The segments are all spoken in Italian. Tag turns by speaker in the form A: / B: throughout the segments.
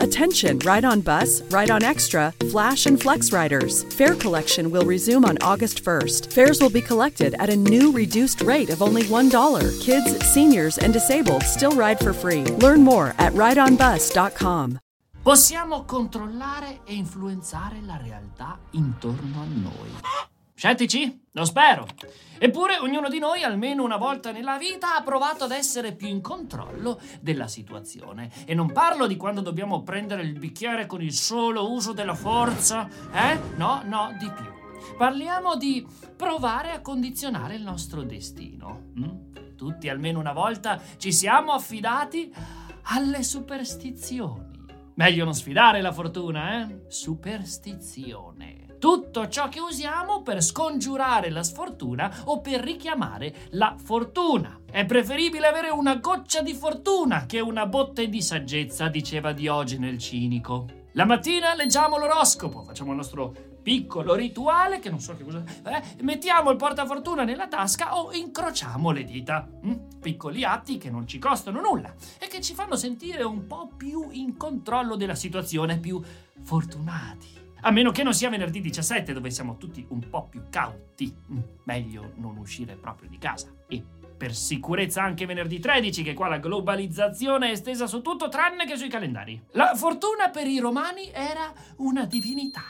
A: Attention, Ride on Bus, Ride on Extra, Flash, and Flex riders. Fare collection will resume on August 1st. Fares will be collected at a new reduced rate of only $1. Kids, seniors, and disabled still ride for free. Learn more at rideonbus.com.
B: Possiamo controllare e influenzare la realtà intorno a noi. Scettici? Lo spero. Eppure ognuno di noi almeno una volta nella vita ha provato ad essere più in controllo della situazione. E non parlo di quando dobbiamo prendere il bicchiere con il solo uso della forza, eh? No, no, di più. Parliamo di provare a condizionare il nostro destino. hm? Tutti almeno una volta ci siamo affidati alle superstizioni. Meglio non sfidare la fortuna, eh? Superstizione. Tutto ciò che usiamo per scongiurare la sfortuna o per richiamare la fortuna. È preferibile avere una goccia di fortuna che una botte di saggezza, diceva Diogene il cinico. La mattina leggiamo l'oroscopo, facciamo il nostro piccolo rituale che non so che cosa. Eh, mettiamo il portafortuna nella tasca o incrociamo le dita. Mm? Piccoli atti che non ci costano nulla e che ci fanno sentire un po' più in controllo della situazione, più fortunati. A meno che non sia venerdì 17, dove siamo tutti un po' più cauti. Mm, Meglio non uscire proprio di casa. E per sicurezza anche venerdì 13, che qua la globalizzazione è estesa su tutto tranne che sui calendari. La fortuna per i romani era una divinità.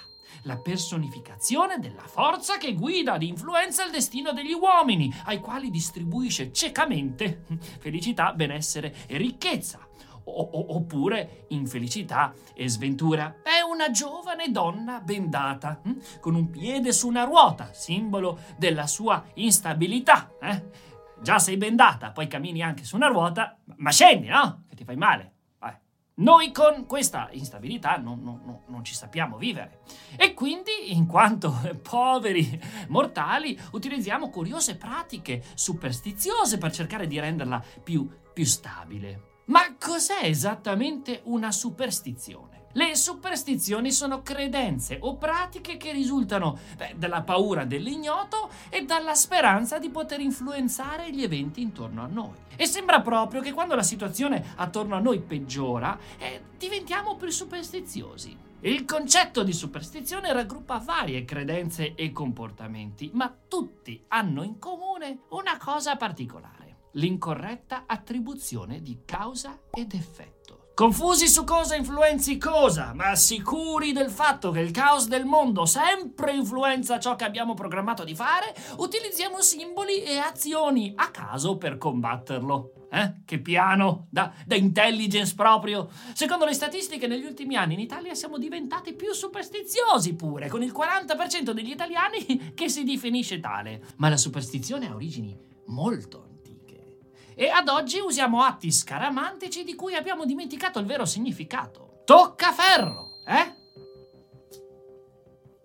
B: La personificazione della forza che guida ed influenza il destino degli uomini, ai quali distribuisce ciecamente felicità, benessere e ricchezza oppure infelicità e sventura. È una giovane donna bendata, hm? con un piede su una ruota, simbolo della sua instabilità. eh? Già sei bendata, poi cammini anche su una ruota, ma scendi, no? Che ti fai male. Vai. Noi con questa instabilità non- non- non ci sappiamo vivere e quindi, in quanto poveri mortali, utilizziamo curiose pratiche superstiziose per cercare di renderla più, più stabile. Ma cos'è esattamente una superstizione? Le superstizioni sono credenze o pratiche che risultano beh, dalla paura dell'ignoto e dalla speranza di poter influenzare gli eventi intorno a noi. E sembra proprio che quando la situazione attorno a noi peggiora, eh, diventiamo più superstiziosi. Il concetto di superstizione raggruppa varie credenze e comportamenti, ma tutti hanno in comune una cosa particolare l'incorretta attribuzione di causa ed effetto. Confusi su cosa influenzi cosa, ma sicuri del fatto che il caos del mondo sempre influenza ciò che abbiamo programmato di fare, utilizziamo simboli e azioni a caso per combatterlo. Eh? Che piano, da, da intelligence proprio. Secondo le statistiche, negli ultimi anni in Italia siamo diventati più superstiziosi pure, con il 40% degli italiani che si definisce tale. Ma la superstizione ha origini molto. E ad oggi usiamo atti scaramantici di cui abbiamo dimenticato il vero significato. Toccaferro, eh?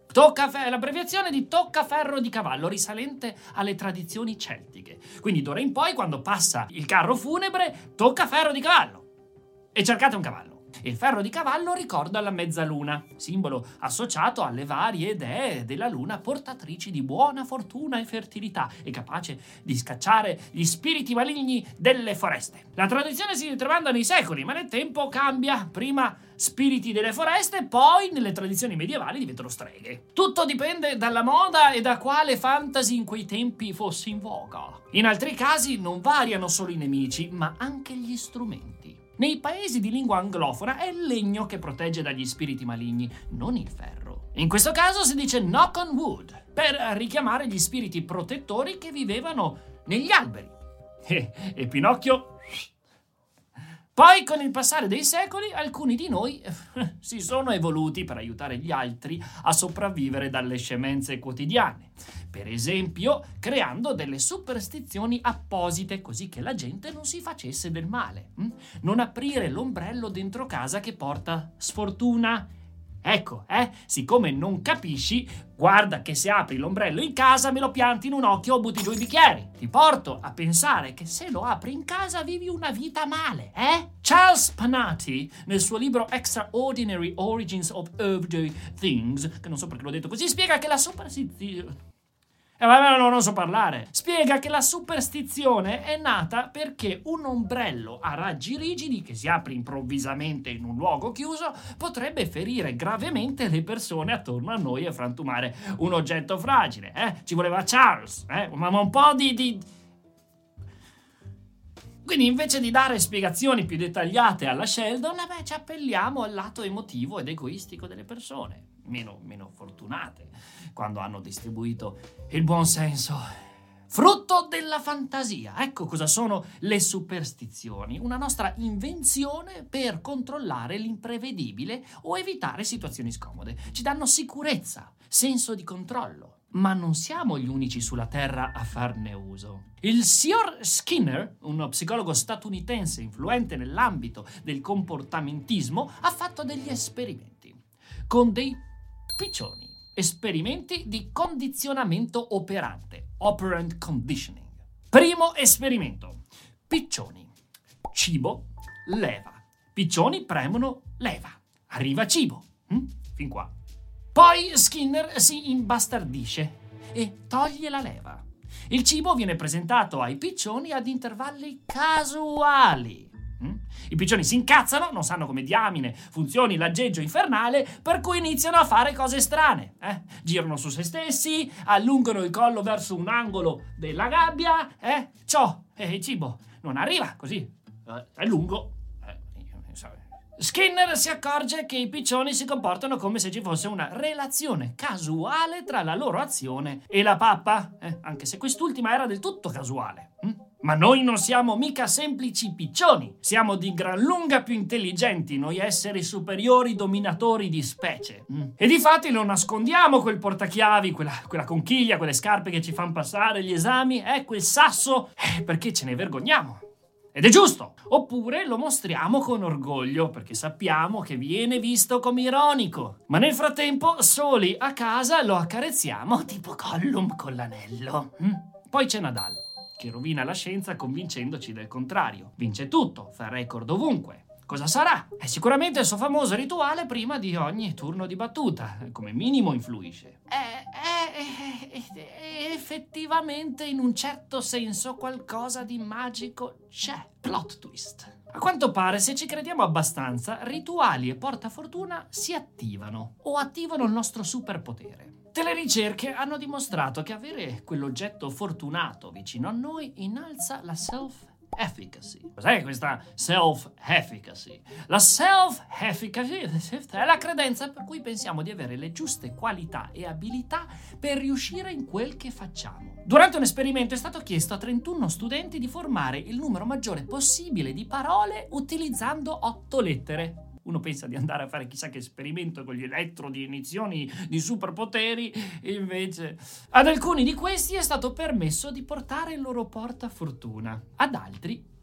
B: Toccaferro, l'abbreviazione di toccaferro di cavallo, risalente alle tradizioni celtiche. Quindi d'ora in poi, quando passa il carro funebre, toccaferro di cavallo. E cercate un cavallo. Il ferro di cavallo ricorda la mezzaluna, simbolo associato alle varie dee della luna portatrici di buona fortuna e fertilità e capace di scacciare gli spiriti maligni delle foreste. La tradizione si ritrovanda nei secoli, ma nel tempo cambia. Prima spiriti delle foreste, poi nelle tradizioni medievali diventano streghe. Tutto dipende dalla moda e da quale fantasy in quei tempi fosse in voga. In altri casi non variano solo i nemici, ma anche gli strumenti. Nei paesi di lingua anglofona è il legno che protegge dagli spiriti maligni, non il ferro. In questo caso si dice knock on wood, per richiamare gli spiriti protettori che vivevano negli alberi. E, Pinocchio Poi, con il passare dei secoli, alcuni di noi si sono evoluti per aiutare gli altri a sopravvivere dalle scemenze quotidiane. Per esempio, creando delle superstizioni apposite così che la gente non si facesse del male. Hm? Non aprire l'ombrello dentro casa che porta sfortuna Ecco, eh, siccome non capisci, guarda che se apri l'ombrello in casa me lo pianti in un occhio o butti giù i bicchieri. Ti porto a pensare che se lo apri in casa vivi una vita male, eh? Charles Panati, nel suo libro Extraordinary Origins of Everyday Things, che non so perché l'ho detto così, spiega che la superstizione eh, vabbè, no, non so parlare. Spiega che la superstizione è nata perché un ombrello a raggi rigidi che si apre improvvisamente in un luogo chiuso potrebbe ferire gravemente le persone attorno a noi e frantumare un oggetto fragile. Eh? Ci voleva Charles, eh? ma un po' di... di... Quindi invece di dare spiegazioni più dettagliate alla Sheldon, beh, ci appelliamo al lato emotivo ed egoistico delle persone meno, meno fortunate quando hanno distribuito il buon senso. Frutto della fantasia. Ecco cosa sono le superstizioni, una nostra invenzione per controllare l'imprevedibile o evitare situazioni scomode. Ci danno sicurezza, senso di controllo. Ma non siamo gli unici sulla Terra a farne uso. Il signor Skinner, uno psicologo statunitense influente nell'ambito del comportamentismo, ha fatto degli esperimenti con dei Piccioni. Esperimenti di condizionamento operante. Operant conditioning. Primo esperimento. Piccioni. Cibo, leva. Piccioni premono leva. Arriva cibo. Hm? Fin qua. Poi Skinner si imbastardisce e toglie la leva. Il cibo viene presentato ai piccioni ad intervalli casuali. Mm? I piccioni si incazzano, non sanno come diamine funzioni l'aggeggio infernale, per cui iniziano a fare cose strane. Eh? Girano su se stessi, allungano il collo verso un angolo della gabbia, eh? Ciò, e il cibo non arriva così, eh, è lungo. Eh, Skinner si accorge che i piccioni si comportano come se ci fosse una relazione casuale tra la loro azione e la pappa, eh? anche se quest'ultima era del tutto casuale. Hm? Ma noi non siamo mica semplici piccioni, siamo di gran lunga più intelligenti, noi esseri superiori dominatori di specie. Mm. E difatti non nascondiamo quel portachiavi, quella, quella, conchiglia, quelle scarpe che ci fanno passare gli esami, eh, quel sasso, eh, perché ce ne vergogniamo. Ed è giusto! Oppure lo mostriamo con orgoglio, perché sappiamo che viene visto come ironico. Ma nel frattempo, soli a casa, lo accarezziamo tipo Gollum con l'anello. Mm? Poi c'è Nadal che rovina la scienza convincendoci del contrario. Vince tutto, fa record ovunque. Cosa sarà? È sicuramente il suo famoso rituale prima di ogni turno di battuta. Come minimo influisce. È, è, è, effettivamente, in un certo senso, qualcosa di magico c'è. Plot twist. A quanto pare, se ci crediamo abbastanza, rituali e portafortuna si attivano o attivano il nostro superpotere. Tutte le ricerche hanno dimostrato che avere quell'oggetto fortunato vicino a noi innalza la self-efficacy. Cos'è questa self-efficacy? La self-efficacy è la credenza per cui pensiamo di avere le giuste qualità e abilità per riuscire in quel che facciamo. Durante un esperimento è stato chiesto a 31 studenti di formare il numero maggiore possibile di parole utilizzando 8 lettere uno pensa di andare a fare chissà che esperimento con gli elettro di inizioni di superpoteri, invece ad alcuni di questi è stato permesso di portare il loro portafortuna, ad altri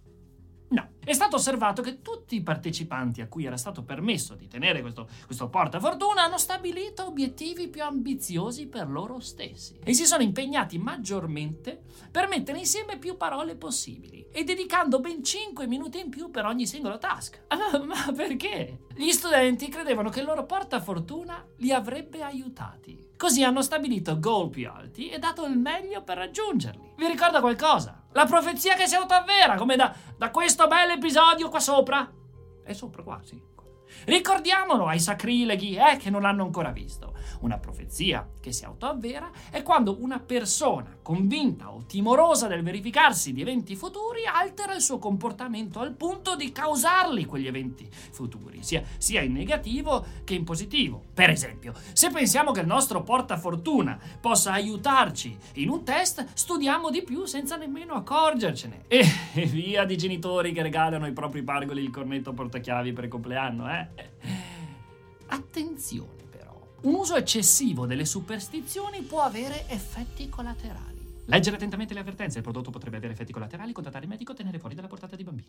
B: No. È stato osservato che tutti i partecipanti a cui era stato permesso di tenere questo, questo portafortuna hanno stabilito obiettivi più ambiziosi per loro stessi e si sono impegnati maggiormente per mettere insieme più parole possibili e dedicando ben 5 minuti in più per ogni singolo task. Ah, ma perché? Gli studenti credevano che il loro portafortuna li avrebbe aiutati. Così hanno stabilito goal più alti e dato il meglio per raggiungerli. Vi ricorda qualcosa? La profezia che si autoavvera, come da, da questo bel episodio qua sopra. È sopra qua, sì. Ricordiamolo ai sacrilegi eh, che non l'hanno ancora visto. Una profezia che si autoavvera è quando una persona convinta o timorosa del verificarsi di eventi futuri altera il suo comportamento al punto di causarli quegli eventi futuri, sia, sia in negativo che in positivo. Per esempio, se pensiamo che il nostro portafortuna possa aiutarci in un test, studiamo di più senza nemmeno accorgercene. E, via di genitori che regalano ai propri pargoli il cornetto portachiavi per il compleanno, eh? Attenzione un uso eccessivo delle superstizioni può avere effetti collaterali. Leggere attentamente le avvertenze, il prodotto potrebbe avere effetti collaterali, contattare il medico, tenere fuori dalla portata dei bambini.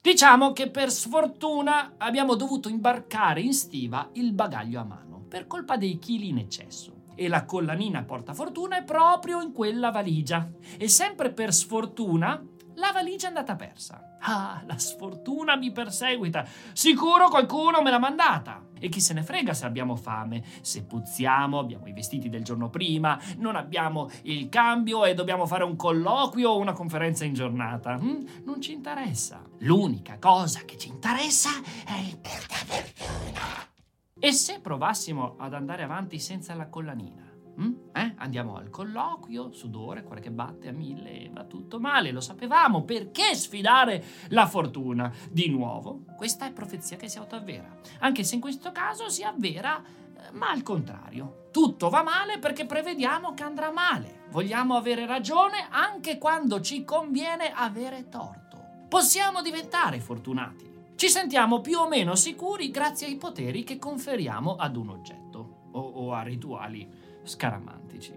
B: Diciamo che per sfortuna abbiamo dovuto imbarcare in stiva il bagaglio a mano per colpa dei chili in eccesso. E la collanina portafortuna è proprio in quella valigia. E sempre per sfortuna la valigia è andata persa. Ah, la sfortuna mi perseguita. Sicuro qualcuno me l'ha mandata. E chi se ne frega se abbiamo fame, se puzziamo, abbiamo i vestiti del giorno prima, non abbiamo il cambio e dobbiamo fare un colloquio o una conferenza in giornata. Hm? Non ci interessa. L'unica cosa che ci interessa è il portafortuna. E se provassimo ad andare avanti senza la collanina? Mm? Eh? Andiamo al colloquio, sudore, cuore che batte a mille va tutto male, lo sapevamo. Perché sfidare la fortuna? Di nuovo, questa è profezia che si autoavvera, anche se in questo caso si avvera, eh, ma al contrario. Tutto va male perché prevediamo che andrà male. Vogliamo avere ragione anche quando ci conviene avere torto. Possiamo diventare fortunati. Ci sentiamo più o meno sicuri grazie ai poteri che conferiamo ad un oggetto o, o a rituali scaramantici.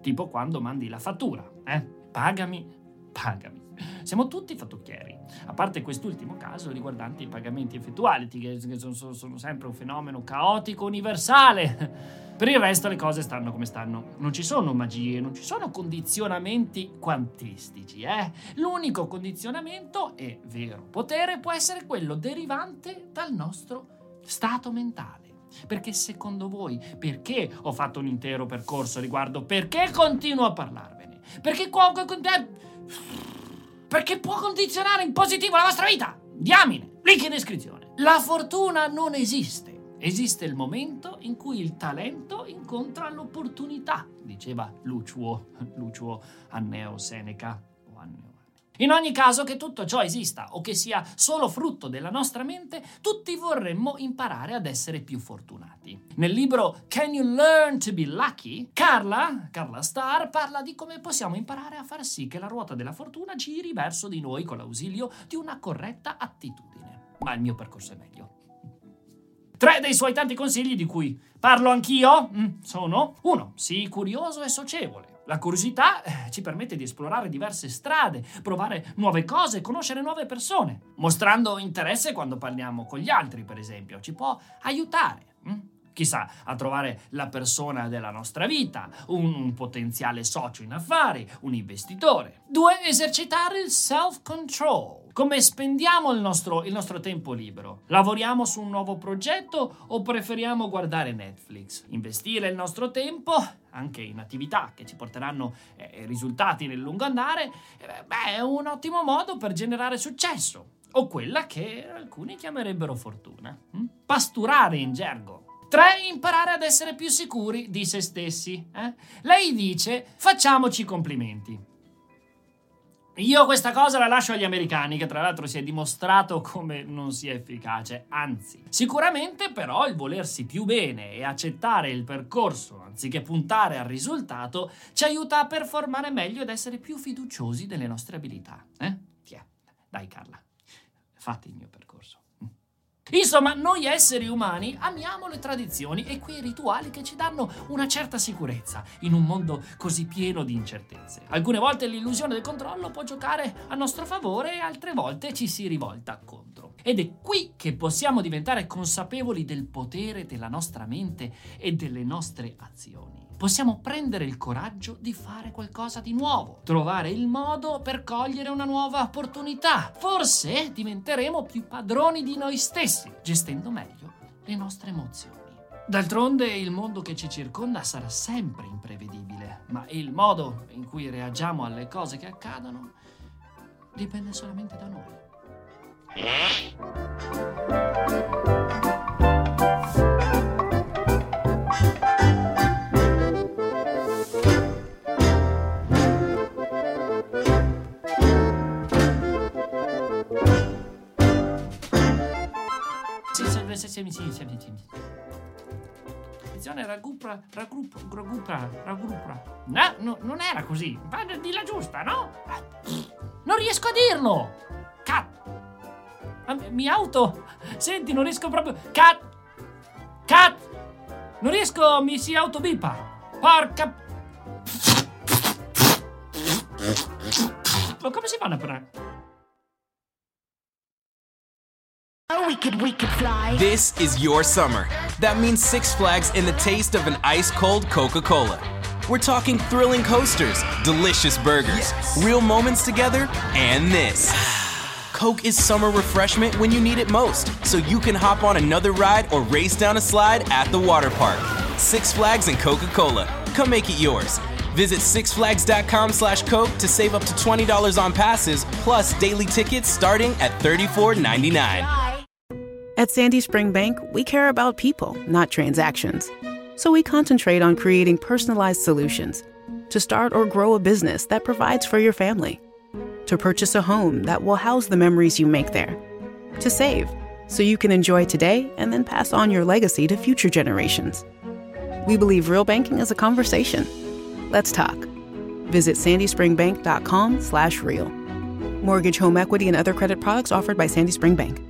B: Tipo quando mandi la fattura, eh? Pagami, pagami. Siamo tutti fattucchieri, a parte quest'ultimo caso riguardante i pagamenti effettuali, che sono, sempre un fenomeno caotico universale. Per il resto le cose stanno come stanno. Non ci sono magie, non ci sono condizionamenti quantistici, eh? L'unico condizionamento e vero potere può essere quello derivante dal nostro stato mentale. Perché secondo voi, perché ho fatto un intero percorso riguardo? Perché continuo a parlarvene? Perché, perché può condizionare in positivo la vostra vita? Diamine, link in descrizione. La fortuna non esiste. Esiste il momento in cui il talento incontra l'opportunità, diceva Lucio, Lucio Anneo Seneca in ogni caso che tutto ciò esista o che sia solo frutto della nostra mente, tutti vorremmo imparare ad essere più fortunati. Nel libro Can You Learn to Be Lucky? Carla, Carla Starr, parla di come possiamo imparare a far sì che la ruota della fortuna giri verso di noi con l'ausilio di una corretta attitudine. Ma il mio percorso è meglio. Tre dei suoi tanti consigli di cui parlo anch'io mm, sono 1. Sii curioso e socievole. La curiosità eh, ci permette di esplorare diverse strade, provare nuove cose, conoscere nuove persone. Mostrando interesse quando parliamo con gli altri, per esempio, ci può aiutare. Hm? Chissà, a trovare la persona della nostra vita, un, un potenziale socio in affari, un investitore. Due, esercitare il self-control come spendiamo il nostro, il nostro, tempo libero? Lavoriamo su un nuovo progetto o preferiamo guardare Netflix? Investire il nostro tempo anche in attività che ci porteranno eh, risultati nel lungo andare, eh, beh, è un ottimo modo per generare successo o quella che alcuni chiamerebbero fortuna. Hm? Pasturare in gergo. 3. Imparare ad essere più sicuri di se stessi. Eh? Lei dice facciamoci complimenti. Io questa cosa la lascio agli americani, che tra l'altro si è dimostrato come non sia efficace, anzi. Sicuramente però il volersi più bene e accettare il percorso, anziché puntare al risultato, ci aiuta a performare meglio ed essere più fiduciosi delle nostre abilità. Eh? Tiè, dai Carla, fatti il mio percorso. Insomma, noi esseri umani amiamo le tradizioni e quei rituali che ci danno una certa sicurezza in un mondo così pieno di incertezze. Alcune volte l'illusione del controllo può giocare a nostro favore e altre volte ci si rivolta contro. Ed è qui che possiamo diventare consapevoli del potere della nostra mente e delle nostre azioni possiamo prendere il coraggio di fare qualcosa di nuovo, trovare il modo per cogliere una nuova opportunità. Forse diventeremo più padroni di noi stessi, gestendo meglio le nostre emozioni. D'altronde il mondo che ci circonda sarà sempre imprevedibile, ma il modo in cui reagiamo alle cose che accadono dipende solamente da noi. Attenzione, raggupra, raggupra, raggupra, raggupra. No, no, non era così. Ma di la giusta, no? Non riesco a dirlo! Cat! Ma mi- Mi auto... Senti, non riesco proprio... Cat! Cat! Non riesco, mi si autobipa. Porca... Ma come si fanno a parlare?
C: Oh, we could, we could fly.
D: This is your summer. That means Six Flags and the taste of an ice cold Coca Cola. We're talking thrilling coasters, delicious burgers, real moments together, and this. Coke is summer refreshment when you need it most, so you can hop on another ride or race down a slide at the water park. Six Flags and Coca Cola. Come make it yours. Visit sixflags.com slash Coke to save up to $20 on passes, plus daily tickets starting at $34.99.
E: At Sandy Spring Bank, we care about people, not transactions. So we concentrate on creating personalized solutions to start or grow a business that provides for your family, to purchase a home that will house the memories you make there, to save so you can enjoy today and then pass on your legacy to future generations. We believe real banking is a conversation. Let's talk. Visit sandyspringbank.com slash real. Mortgage, home equity, and other credit products offered by Sandy Spring Bank.